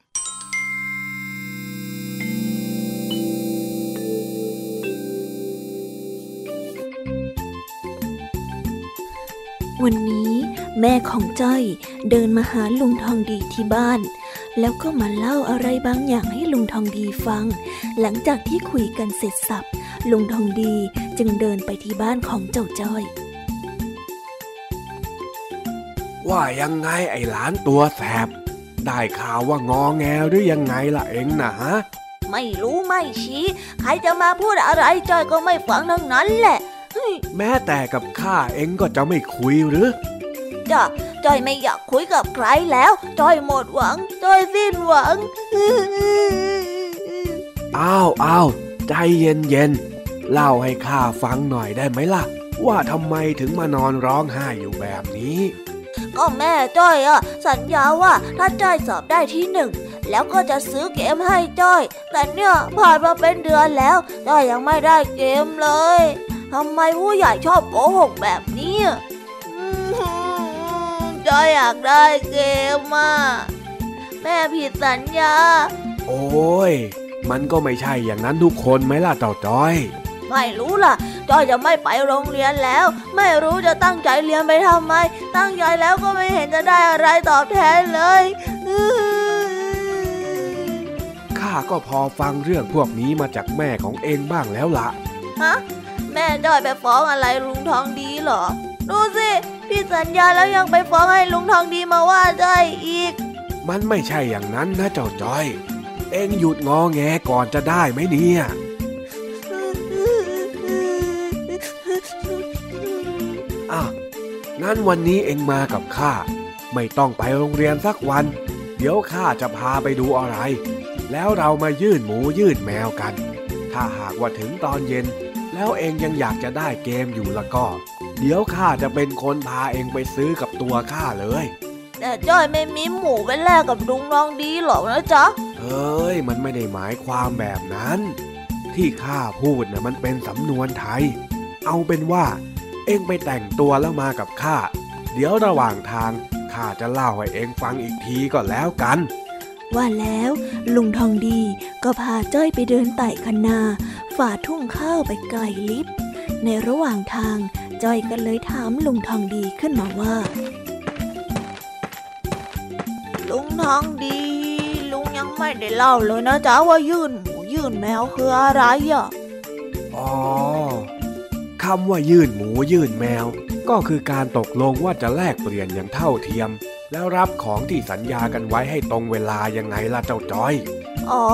วันนี้แม่ของจ้อยเดินมาหาลุงทองดีที่บ้าน แล้วก็มาเล่าอะไรบางอย่างให้ลุงทองดีฟัง หลังจากที่คุยกันเสร็จสับลุงทองดีจึงเดินไปที่บ้านของเจ้าจ้อย ว่ายังไงไอ้หลานตัวแสบ ได้ข่าวว่างอแงหรือยังไงล่ะเองนะฮะไม่รู้ไม่ชี้ ใครจะมาพูดอะไรจ้อยก็ไม่ฟังทั้งนั้นแหละ แม้แต่กับข้าเองก็จะไม่คุยหรือจ้ะจ้อยไม่อยากคุยกับใครแล้วจ้อยหมดหวังจ้อยสิ้นหวังอ้าวอ้าวใจเย็นเย็นๆเล่าให้ข้าฟังหน่อยได้ไหมล่ะ ว่าทำไมถึงมานอนร้องไห้อยู่แบบนี้ ก็แม่จ้อยอะสัญญาว่าถ้าจ้อยสอบได้ที่หนึ่งแล้วก็จะซื้อเกมให้จ้อย แต่เนี่ยผ่านมาเป็นเดือนแล้วจ้อยยังไม่ได้เกมเลยทำไมผู้ใหญ่ชอบโกหกแบบนี้อะอืมจ้อยอยากได้เกมอะแม่ผิดสัญญา โอ้ย มันก็ไม่ใช่อย่างนั้นทุกคนไหมล่ะเต่าจ้อย ไม่รู้ล่ะ จ้อยจะไม่ไปโรงเรียนแล้ว ไม่รู้จะตั้งใจเรียนไปทำไม ตั้งใจแล้วก็ไม่เห็นจะได้อะไรตอบแทนเลยข้าก็พอฟังเรื่องพวกนี้มาจากแม่ของเองบ้างแล้วละฮะแม่จ้อยไปฟ้องอะไรลุงทองดีเหรอ ดูสิ พี่สัญญาแล้วยังไปฟ้องให้ลุงทองดีมาว่าจ้อยอีก มันไม่ใช่อย่างนั้นนะเจ้าจ้อย เองหยุดงอแงก่อนจะได้ไหมเนี่ย งั้นวันนี้เองมากับข้า ไม่ต้องไปโรงเรียนสักวัน เดี๋ยวข้าจะพาไปดูอะไร แล้วเรามายื่นหมูยื่นแมวกัน ถ้าหากว่าถึงตอนเย็น แล้วเองยังอยากจะได้เกมอยู่ละก็ เดี๋ยวข้าจะเป็นคนพาเองไปซื้อกับตัวข้าเลย แต่จ้อยไม่มีหมูไปแลกกับลุงทองดีหรอกนะจ๊ะเฮ้ยมันไม่ได้หมายความแบบนั้น ที่ข้าพูดนะมันเป็นสำนวนไทย เอาเป็นว่าเอ็งไปแต่งตัวแล้วมากับข้า เดี๋ยวระหว่างทางข้าจะเล่าให้เอ็งฟังอีกทีก็แล้วกัน ว่าแล้วลุงทองดีก็พาจ้อยไปเดินไต่คันนา ฝ่าทุ่งข้าวไปไกลลิบ ในระหว่างทางจ้อยก็เลยถามลุงทองดีขึ้นมาว่า ลุงทองดี ลุงยังไม่ได้เล่าเลยนะจ๊ะว่ายื่นหมูยื่นแมวคืออะไรอะ อ๋อคำว่ายื่นหมูยื่นแมว ก็คือการตกลงว่าจะแลกเปลี่ยนอย่างเท่าเทียม แล้วรับของที่สัญญากันไว้ให้ตรงเวลายังไงล่ะเจ้าจ้อย อ๋อ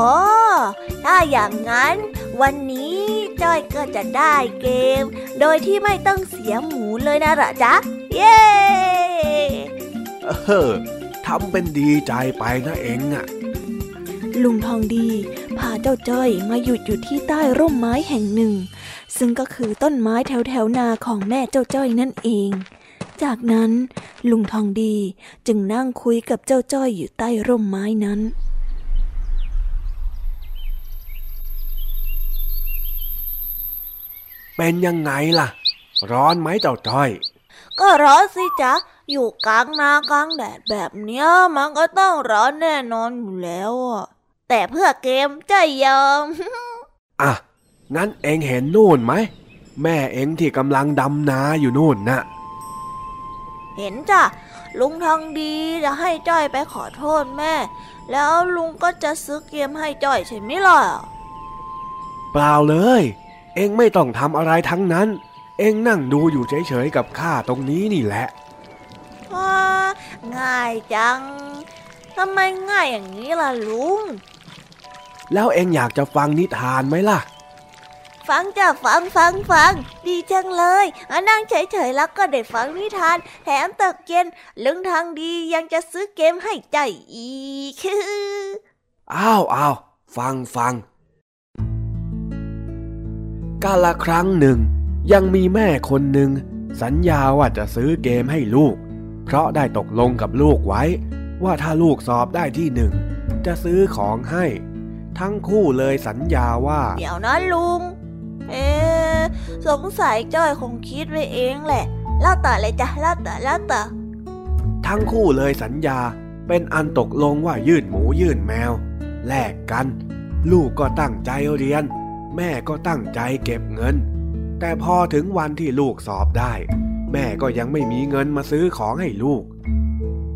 ถ้าอย่างนั้น วันนี้จ้อยก็จะได้เกม โดยที่ไม่ต้องเสียหมูเลยนะเหรอจ๊ะ เย้เออทำเป็นดีใจไปนะเองอะลุงทองดี พาเจ้าจ้อยมาหยุดอยู่ที่ใต้ร่มไม้แห่งหนึ่ง ซึ่งก็คือต้นไม้แถวแถวๆนาของแม่เจ้าจ้อยนั่นเอง จากนั้นลุงทองดีจึงนั่งคุยกับเจ้าจ้อยอยู่ใต้ร่มไม้นั้นเป็นยังไงล่ะ ร้อนไหมเจ้าจ้อย ก็ร้อนสิจ๊ะ อยู่กลางนากลางแดดแบบเนี้ยมันก็ต้องร้อนแน่นอนอยู่แล้วอะแต่เพื่อเกมจะยอม อะ งั้นเองเห็นนู่นไหม แม่เองที่กำลังดำนาอยู่นู่นน่ะ เห็นจ้ะลุงทองดีจะให้จ้อยไปขอโทษแม่ แล้วลุงก็จะซื้อเกมให้จ้อยใช่ไหมล่ะ เปล่าเลย เองไม่ต้องทำอะไรทั้งนั้น เองนั่งดูอยู่เฉยๆกับข้าตรงนี้นี่แหละว้าง่ายจังทำไมง่ายอย่างนี้ล่ะลุง แล้วเองอยากจะฟังนิทานไหมล่ะ ฟังจ้ะฟังฟังฟัง ดีจังเลยอะนั่งเฉยๆแล้วก็ได้ฟังนิทาน แถมตกเย็นลุงทางดียังจะซื้อเกมให้ใจอีกอ้าวอ้าวฟังฟัง กาละครั้งหนึ่ง ยังมีแม่คนหนึ่ง สัญญาว่าจะซื้อเกมให้ลูก เพราะได้ตกลงกับลูกไว้ ว่าถ้าลูกสอบได้ที่หนึ่ง จะซื้อของให้ ทั้งคู่เลยสัญญาว่า เดี๋ยวนะลุง เอ๊สงสัยจ้อยคงคิดไว้เองแหละ เล่าต่อเลยจ้ะเล่าต่อเล่าต่อ ทั้งคู่เลยสัญญาเป็นอันตกลงว่ายื่นหมูยื่นแมว แลกกัน ลูกก็ตั้งใจเรียน แม่ก็ตั้งใจเก็บเงิน แต่พอถึงวันที่ลูกสอบได้ แม่ก็ยังไม่มีเงินมาซื้อของให้ลูก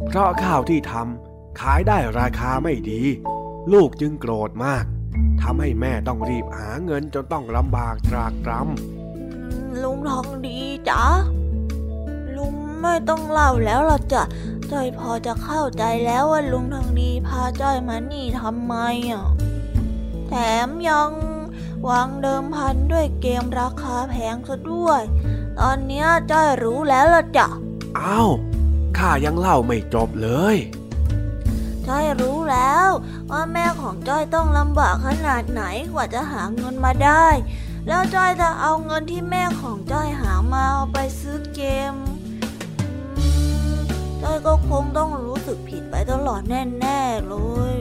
เพราะข้าวที่ทำขายได้ราคาไม่ดี ลูกจึงโกรธมาก ทำให้แม่ต้องรีบหาเงินจนต้องลำบากตรากตรำลุงทองดีจ้ะลุงไม่ต้องเล่าแล้วหรอกจ้ะจ้อยพอจะเข้าใจแล้วว่าลุงทองดีพาจ้อยมานี่ทำไมอะแถมยังวางเดิมพันด้วยเกมราคาแพงซะด้วย ตอนเนี้ยจ้อยรู้แล้วล่ะจ้ะ อ้าว ข้ายังเล่าไม่จบเลย จ้อยรู้แล้ว ว่าแม่ของจ้อยต้องลำบากขนาดไหนกว่าจะหาเงินมาได้ แล้วจ้อยจะเอาเงินที่แม่ของจ้อยหามาเอาไปซื้อเกมอืมจ้อยก็คงต้องรู้สึกผิดไปตลอดแน่ๆเลย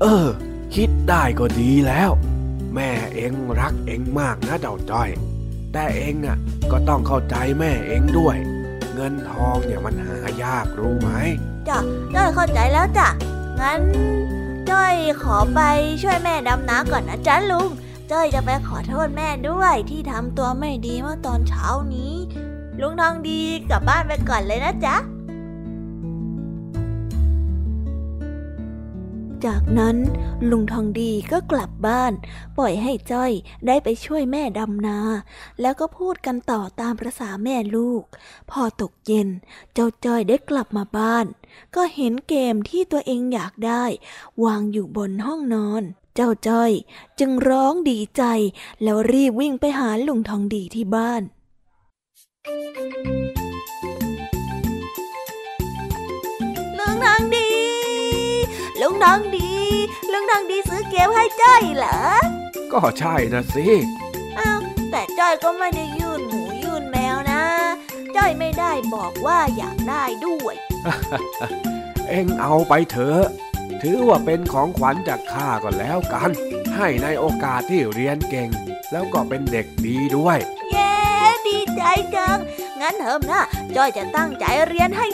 เออ คิดได้ก็ดีแล้ว แม่เองรักเองมากนะเจ้าจ้อย แต่เองอะ ก็ต้องเข้าใจแม่เองด้วย เงินทองเนี่ยมันหายากรู้ไหมจ้ะจ้อยเข้าใจแล้วจ้ะ งั้นจ้อยขอไปช่วยแม่ดำน้ำก่อนนะจ๊ะลุง จ้อยจะไปขอโทษแม่ด้วยที่ทำตัวไม่ดีเมื่อตอนเช้านี้ ลุงทองดีกลับบ้านไปก่อนเลยนะจ๊ะ จากนั้นลุงทองดีก็กลับบ้าน ปล่อยให้จ้อยได้ไปช่วยแม่ดำนา แล้วก็พูดกันต่อตามประษาแม่ลูก พอตกเย็น เจ้าจ้อยได้กลับมาบ้าน ก็เห็นเกมที่ตัวเองอยากได้ วางอยู่บนห้องนอน เจ้าจ้อยจึงร้องดีใจ แล้วรีบวิ่งไปหาลุงทองดีที่บ้าน ลุงทองดี ลุงทองดี ลุงทองดีซื้อเกมให้จ้อยเหรอ ก็ใช่นะสิอ้าวแต่จ้อยก็ไม่ได้ยื่นหมูยื่นแมวนะ จ้อยไม่ได้บอกว่าอยากได้ด้วย เอ็งเอาไปเถอะ ถือว่าเป็นของขวัญจากข้าก็แล้วกัน ให้ในโอกาสที่เรียนเก่ง แล้วก็เป็นเด็กดีด้วย เย้ดีใจจังงั้นเถอะนะจ้อยจะตั้งใจเรียนให้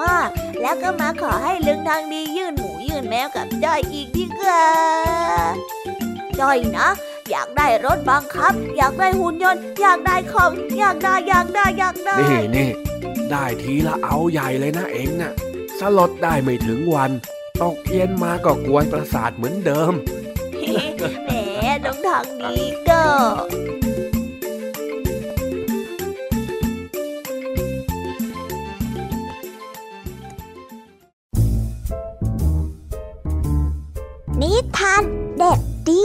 มากๆ แล้วก็มาขอให้ลึงทางดียื่นหมูยื่ นแมวกับจ้อยอีกดีกว่าจ้อยนะ อยากได้รถบังคับ อยากได้หุ่นยนต์อยากได้คอมอยากได้อยากได้อยากได้นี่นี่ได้ทีละเอาใหญ่เลยนะเอ็งน่ะสลดได้ไม่ถึงวันตกเย็นมาก็กวนประสาทเหมือนเดิมแหมน้องทางนี้ก็ การเด็กดี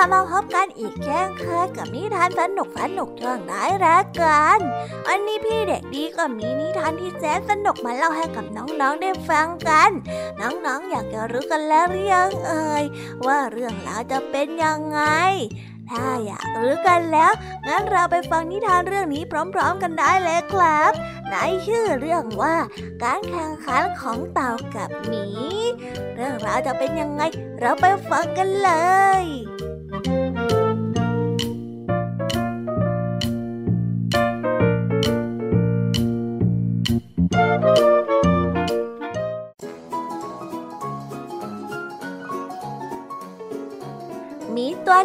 ก็มาพบกันอีกเช่นเคยกับนิทานสนุกสนุกช่วงร้ายแรกกันวันนี้พี่เด็กดีก็มีนิทานที่แสนสนุกมาเล่าให้กับน้องๆได้ฟังกัน น้องๆอยากจะรู้กันแล้วหรือยังเอ่ยว่าเรื่องราวจะเป็นยังไง ถ้าอยากรู้กันแล้ว งั้นเราไปฟังนิทานเรื่องนี้พร้อมๆ กันได้เลยครับในชื่อเรื่องว่า การแข่งขันของเต่ากับหมี เรื่องราวจะเป็นยังไง เราไปฟังกันเลย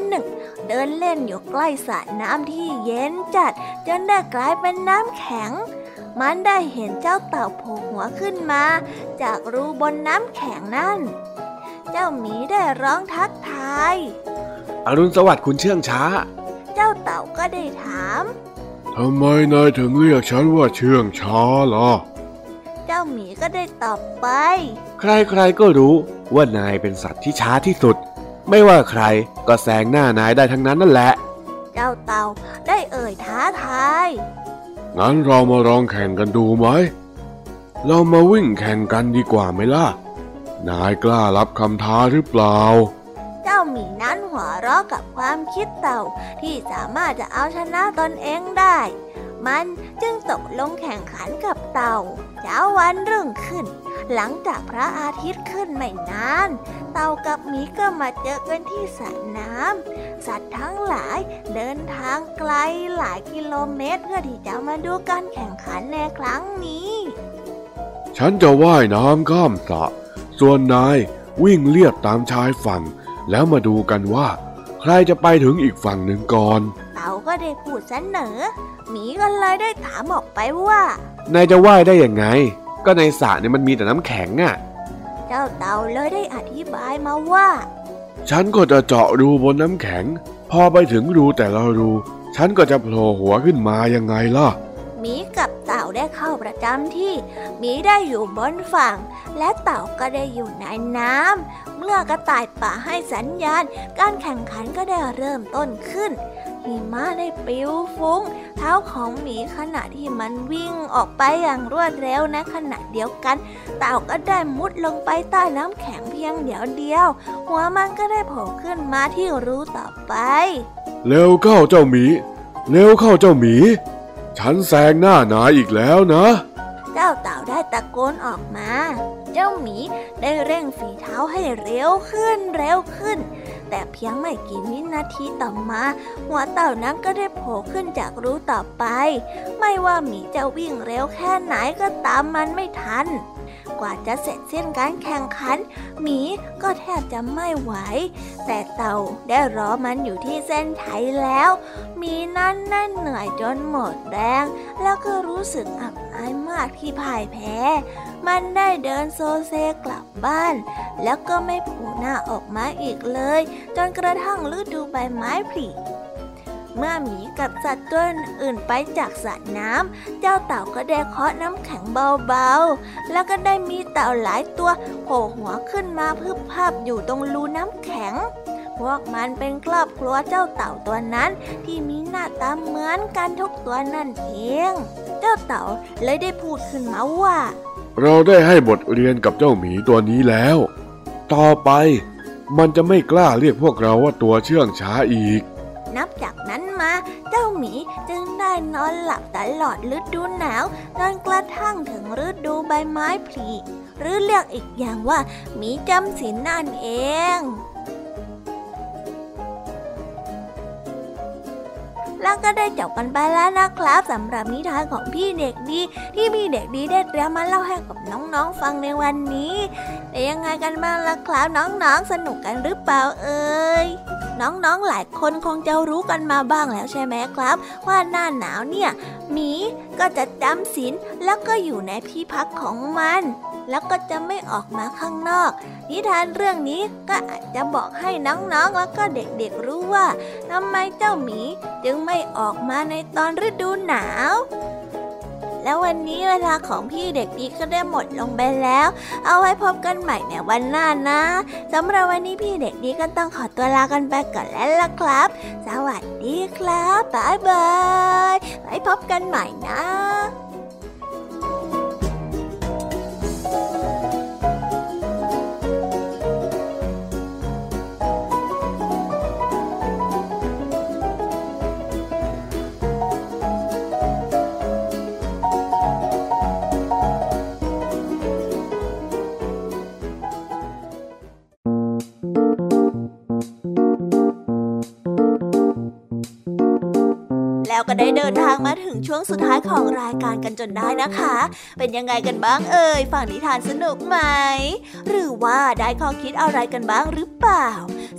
หนึ่ง เดินเล่นอยู่ใกล้สระน้ำที่เย็นจัด จนได้กลายเป็นน้ำแข็ง มันได้เห็นเจ้าเต่าโผล่หัวขึ้นมา จากรูบนน้ำแข็งนั่น เจ้าหมีได้ร้องทักทาย อรุณสวัสดิ์คุณเชื่องช้า เจ้าเต่าก็ได้ถามทำไมนายถึงเรียกฉันว่าเชื่องช้าล่ะ เจ้าหมีก็ได้ตอบไป ใครๆก็รู้ว่านายเป็นสัตว์ที่ช้าที่สุด ไม่ว่าใครก็แซงหน้านายได้ทั้งนั้นนั่นแหละ เจ้าเต่าได้เอ่ยท้าทาย งั้นเรามาลองแข่งกันดูไหม เรามาวิ่งแข่งกันดีกว่าไหมล่ะ นายกล้ารับคำท้าหรือเปล่า เจ้าหมีนั้นหัวเราะกับความคิดเต่าที่สามารถจะเอาชนะตนเองได้ มันจึงตกลงแข่งขันกับเต่า เช้าวันรุ่งขึ้น หลังจากพระอาทิตย์ขึ้นไม่นาน เต่ากับหมีก็มาเจอกันที่สระน้ำสัตว์ทั้งหลายเดินทางไกลหลายกิโลเมตร เพื่อที่จะมาดูการแข่งขันในครั้งนี้ ฉันจะว่ายน้ำข้ามสระส่วนนายวิ่งเลียบตามชายฝั่ง แล้วมาดูกันว่า ใครจะไปถึงอีกฝั่งหนึ่งก่อน เต่าก็ได้พูดเสนอหมีก็เลยได้ถามออกไปว่า นายจะว่ายได้ยังไง ก็ในสระเนี่ยมันมีแต่น้ำแข็งอะ่ะ เจ้าเต่าเลยได้อธิบายมาว่า ฉันก็จะเจาะรูบนน้ำแข็ง พอไปถึงรูแต่ละรู ฉันก็จะโผล่หัวขึ้นมายังไงล่ะหมีกับเต่าได้เข้าประจำที่หมีได้อยู่บนฝั่ง และเต่าก็ได้อยู่ในน้ำเมื่อกระต่ายป่าให้สัญญาณ การแข่งขันก็ได้เริ่มต้นขึ้น หิมะได้ปลิวฟุ้ง เท้าของหมีขณะที่มันวิ่งออกไปอย่างรวดเร็วในขณะเดียวกัน เต่าก็ได้มุดลงไปใต้น้ำแข็งเพียงเดียวเดียว หัวมันก็ได้โผล่ขึ้นมาที่รูต่อไปเร็วเข้าเจ้าหมีเร็วเข้าเจ้าหมี ฉันแซงหน้านายอีกแล้วนะ เจ้าเต่าได้ตะโกนออกมา เจ้าหมีได้เร่งฝีเท้าให้เร็วขึ้นเร็วขึ้น แต่เพียงไม่กี่วินาทีต่อมา หัวเต่านั้นก็ได้โผล่ขึ้นจากรูต่อไป ไม่ว่าหมีจะวิ่งเร็วแค่ไหนก็ตามมันไม่ทัน กว่าจะเสร็จสิ้นการแข่งขัน หมีก็แทบจะไม่ไหว แต่เต่าได้รอมันอยู่ที่เส้นชัยแล้ว หมีนั้นนั่นเหนื่อยจนหมดแรง แล้วก็รู้สึกอับอายมากที่พ่ายแพ้ มันได้เดินโซเซกลับบ้าน แล้วก็ไม่โผล่หน้าออกมาอีกเลย จนกระทั่งฤดูใบไม้ผลิเมื่อหมีกับสัตว์ตัวอื่นไปจากสระน้ำ เจ้าเต่าก็ได้เคาะน้ำแข็งเบาๆ แล้วก็ได้มีเต่าหลายตัวโผล่หัวขึ้นมาพึบภาพอยู่ตรงรูน้ำแข็ง พวกมันเป็นครอบครัวเจ้าเต่าตัวนั้น ที่มีหน้าตาเหมือนกันทุกตัวนั่นเอง เจ้าเต่าเลยได้พูดขึ้นมาว่า เราได้ให้บทเรียนกับเจ้าหมีตัวนี้แล้ว ต่อไปมันจะไม่กล้าเรียกพวกเราว่าตัวเชื่องช้าอีก นับจากนั้นมาเจ้าหมีจึงได้นอนหลับตลอดฤดูหนาวจนกระทั่งถึงฤดูใบไม้ผลิหรือเรียกอีกอย่างว่าหมีจำศีลนั่นเอง แล้วก็ได้จบกันไปแล้วนะครับสำหรับนิทานของพี่เด็กดี ที่พี่เด็กดีได้เตรียมมาเล่าให้กับน้องๆฟังในวันนี้แต่ยังไงกันบ้างล่ะครับน้องๆสนุกกันหรือเปล่าเอ่ยน้องๆหลายคนคงจะรู้กันมาบ้างแล้วใช่ไหมครับ ว่าหน้าหนาวเนี่ยหมีก็จะจำศีลแล้วก็อยู่ในที่พักของมัน แล้วก็จะไม่ออกมาข้างนอก นิทานเรื่องนี้ก็อาจจะบอกให้น้องๆแล้วก็เด็กๆรู้ว่าทำไมเจ้าหมีจึงไม่ออกมาในตอนฤดูหนาว แล้ววันนี้เวลาของพี่เด็กดีก็ได้หมดลงไปแล้ว เอาไว้พบกันใหม่ในวันหน้านะสำหรับวันนี้พี่เด็กดีก็ต้องขอตัวลากันไปก่อนแล้วล่ะครับ สวัสดีครับบ๊ายบายไว้พบกันใหม่นะ แล้วก็ได้เดินทางมาถึงช่วงสุดท้ายของรายการกันจนได้นะคะ เป็นยังไงกันบ้างเอ่ยฟังนิทานสนุกไหม หรือว่าได้ข้อคิดอะไรกันบ้างหรือเปล่า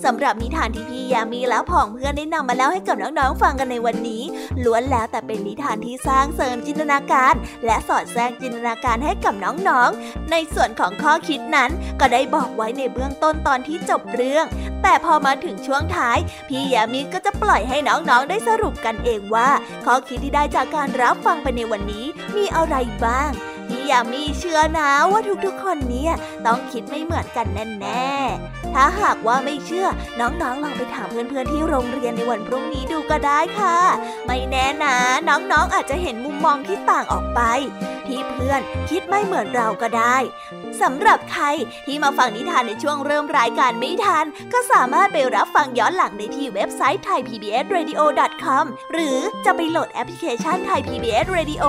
สำหรับนิทานที่พี่ยามีและผองเพื่อนได้นำมาเล่าให้กับน้องๆฟังกันในวันนี้ ล้วนแล้วแต่เป็นนิทานที่สร้างเสริมจินตนาการ และสอดแทรกจินตนาการให้กับน้องๆ ในส่วนของข้อคิดนั้นก็ได้บอกไว้ในเบื้องต้นตอนที่จบเรื่อง แต่พอมาถึงช่วงท้าย พี่ยามีก็จะปล่อยให้น้องๆได้สรุปกันเองว่าข้อคิดที่ได้จากการรับฟังไปในวันนี้มีอะไรบ้างพี่ยามีเชื่อนะว่าทุกๆ คนเนี่ยต้องคิดไม่เหมือนกันแน่ๆ ถ้าหากว่าไม่เชื่อน้องๆลองไปถามเพื่อนๆที่โรงเรียนในวันพรุ่งนี้ดูก็ได้ค่ะ ไม่แน่นะน้องๆอาจจะเห็นมุมมองที่ต่างออกไป ที่เพื่อนคิดไม่เหมือนเราก็ได้ สำหรับใครที่มาฟังนิทานในช่วงเริ่มรายการไม่ทัน ก็สามารถไปรับฟังย้อนหลังได้ที่เว็บไซต์ thaipbsradio.com หรือจะไปโหลดแอปพลิเคชัน Thai PBS Radio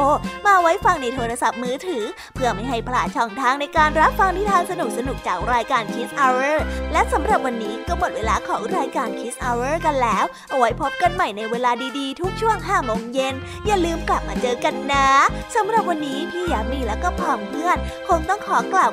มาไว้ฟังในโทรศัพท์มือถือ เพื่อไม่ให้พลาดช่องทางในการรับฟังนิทานสนุกๆจากรายการ Kids Hour และสำหรับวันนี้ก็หมดเวลาของรายการ Kids Hour กันแล้ว เอาไว้พบกันใหม่ในเวลาดีๆ ทุกช่วง5โมงเย็น อย่าลืมกลับมาเจอกันนะสำหรับวันนี้พี่ยามีและก็พ่อมเพื่อน คงต้องขอกล่าว